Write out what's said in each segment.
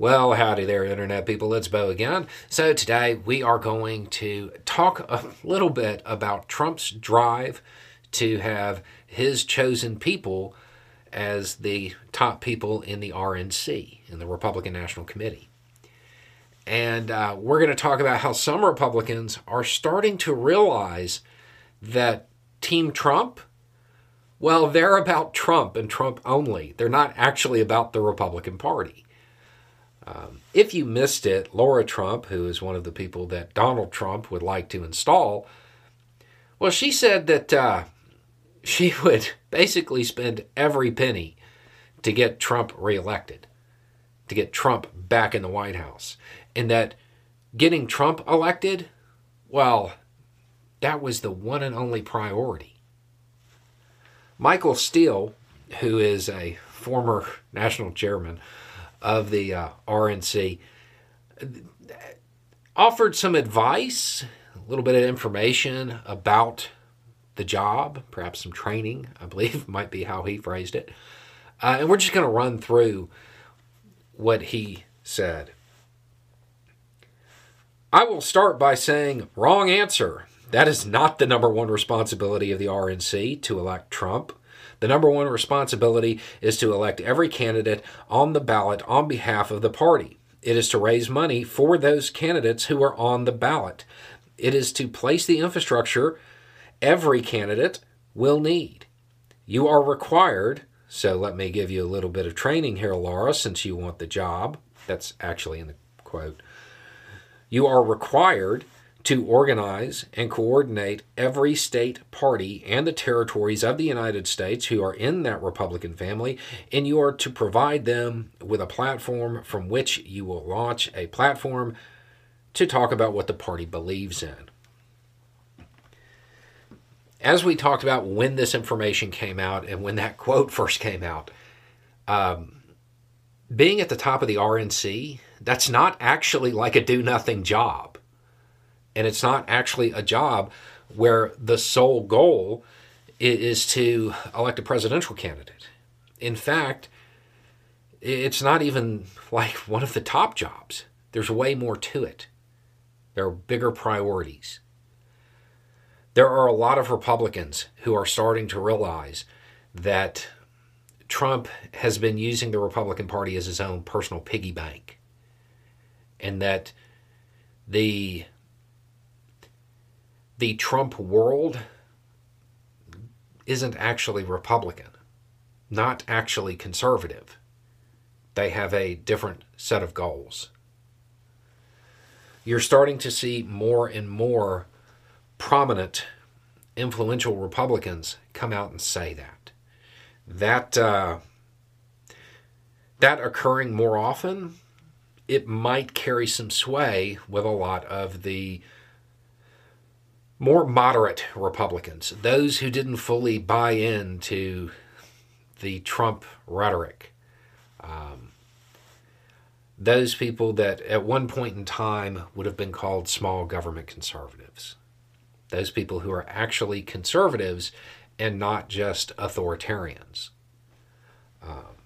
Well, howdy there, Internet people. It's Beau again. So, today we are going to talk a little bit about Trump's drive to have his chosen people as the top people in the RNC, in the Republican National Committee. And uh, we're going to talk about how some Republicans are starting to realize that Team Trump, well, they're about Trump and Trump only. They're not actually about the Republican Party. Um, if you missed it, Laura Trump, who is one of the people that Donald Trump would like to install, well, she said that uh, she would basically spend every penny to get Trump reelected, to get Trump back in the White House, and that getting Trump elected, well, that was the one and only priority. Michael Steele, who is a former national chairman of the uh, RNC, offered some advice, a little bit of information about the job, perhaps some training, I believe might be how he phrased it. Uh, and we're just going to run through what he said. I will start by saying, wrong answer. That is not the number one responsibility of the RNC to elect Trump. The number one responsibility is to elect every candidate on the ballot on behalf of the party. It is to raise money for those candidates who are on the ballot. It is to place the infrastructure every candidate will need. You are required, so let me give you a little bit of training here, Laura, since you want the job. That's actually in the quote. You are required to organize and coordinate every state party and the territories of the United States who are in that Republican family, and you are to provide them with a platform from which you will launch a platform to talk about what the party believes in. As we talked about when this information came out and when that quote first came out, um, being at the top of the RNC, that's not actually like a do nothing job and it's not actually a job where the sole goal is to elect a presidential candidate. In fact, it's not even like one of the top jobs. There's way more to it. There are bigger priorities. There are a lot of Republicans who are starting to realize that Trump has been using the Republican Party as his own personal piggy bank. And that the the Trump world isn't actually Republican, not actually conservative. They have a different set of goals. You're starting to see more and more prominent, influential Republicans come out and say that. That uh, that occurring more often, it might carry some sway with a lot of the more moderate Republicans, those who didn't fully buy into the Trump rhetoric, um, those people that at one point in time would have been called small government conservatives, those people who are actually conservatives and not just authoritarians. Um,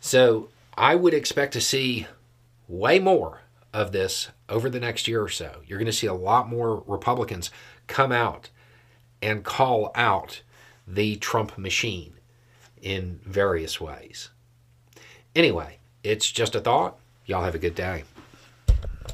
so I would expect to see way more of this over the next year or so. You're going to see a lot more Republicans come out and call out the Trump machine in various ways. Anyway, it's just a thought. Y'all have a good day.